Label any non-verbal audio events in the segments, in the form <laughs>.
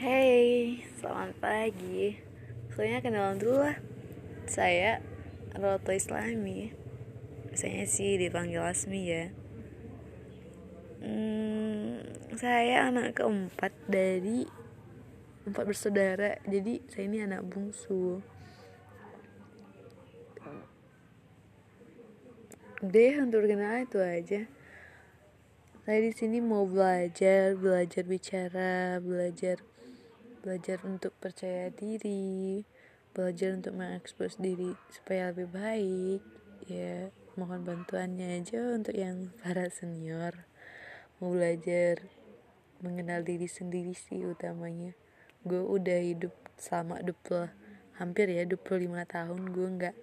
Hey, selamat pagi. Soalnya kenalan dulu lah. Saya Roto Islami. Biasanya sih dipanggil Asmi ya. Hmm, saya anak keempat dari empat bersaudara. Jadi saya ini anak bungsu. Deh untuk kenal itu aja. Saya di sini mau belajar, belajar bicara, belajar belajar untuk percaya diri belajar untuk mengekspos diri supaya lebih baik ya mohon bantuannya aja untuk yang para senior. Mau belajar mengenal diri sendiri sih utamanya. Gue udah hidup selama 20 hampir ya 25 tahun gue nggak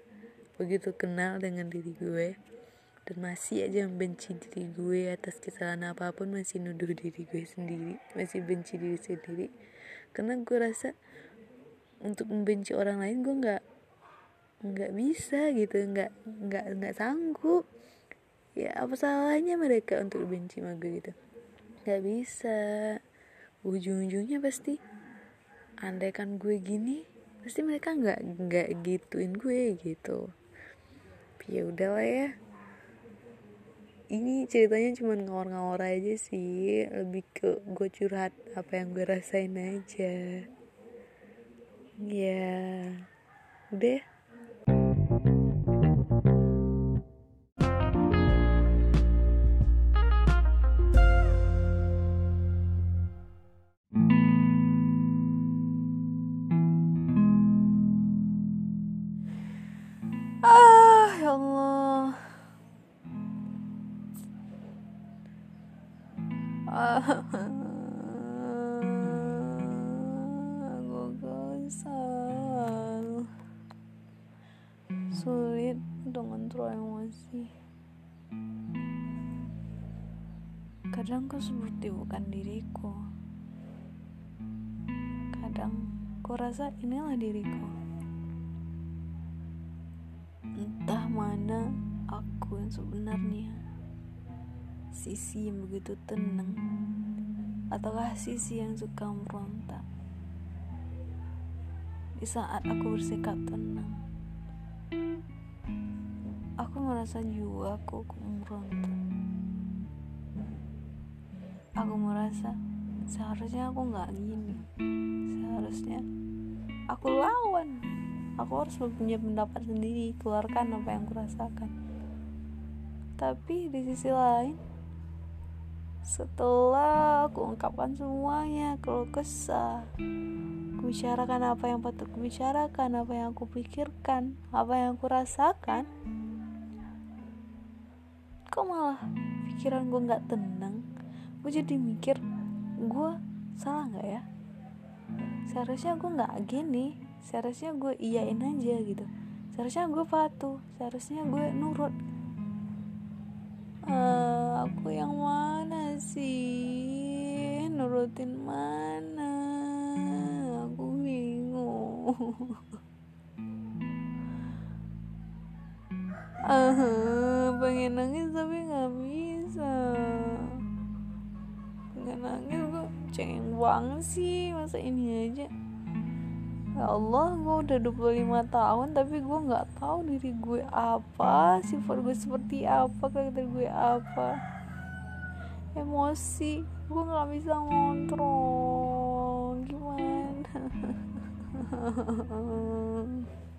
begitu kenal dengan diri gue dan masih aja membenci diri gue atas kesalahan apa pun masih nuduh diri gue sendiri masih benci diri sendiri karena gue rasa untuk membenci orang lain gue nggak nggak bisa gitu nggak nggak nggak sanggup. Ya apa salahnya mereka untuk benci sama gue gitu? Nggak bisa. Ujung-ujungnya pasti andai kan gue gini pasti mereka nggak nggak gituin gue gitu. Ya udahlah ya ini ceritanya cuma ngawur-ngawur aja sih. Lebih ke gue curhat apa yang gue rasain aja. Ya udah aku kesal sulit untuk ngontrol emosi kadang ku seperti bukan diriku. Kadang ku rasa inilah diriku. Entah mana aku yang sebenarnya sisi yang begitu tenang ataukah sisi yang suka meronta di saat aku bersikap tenang aku merasa jiwaku meronta aku merasa seharusnya aku nggak gini. Seharusnya aku lawan. Aku harus punya pendapat sendiri keluarkan apa yang kurasakan. Tapi di sisi lain setelah aku ungkapkan semuanya kalau kesah. Aku bicarakan apa yang patut aku bicarakan apa yang aku pikirkan apa yang aku rasakan. Kok malah pikiran gue nggak tenang? Gue jadi mikir gue salah nggak ya? Seharusnya gue nggak gini. Seharusnya gue iyain aja gitu. Seharusnya gue patuh. Seharusnya gue nurut. Uh, aku yang mana sih? Nurutin mana? Aku bingung. Uh, <laughs> pengen nangis tapi nggak bisa. Pengen nangis gue cengeng banget sih masa ini aja. Ya Allah, gue udah 25 tahun tapi gue nggak tahu diri gue apa, sifat gue seperti apa, karakter gue apa emosi. Gue nggak bisa ngontrol. Gimana? <laughs>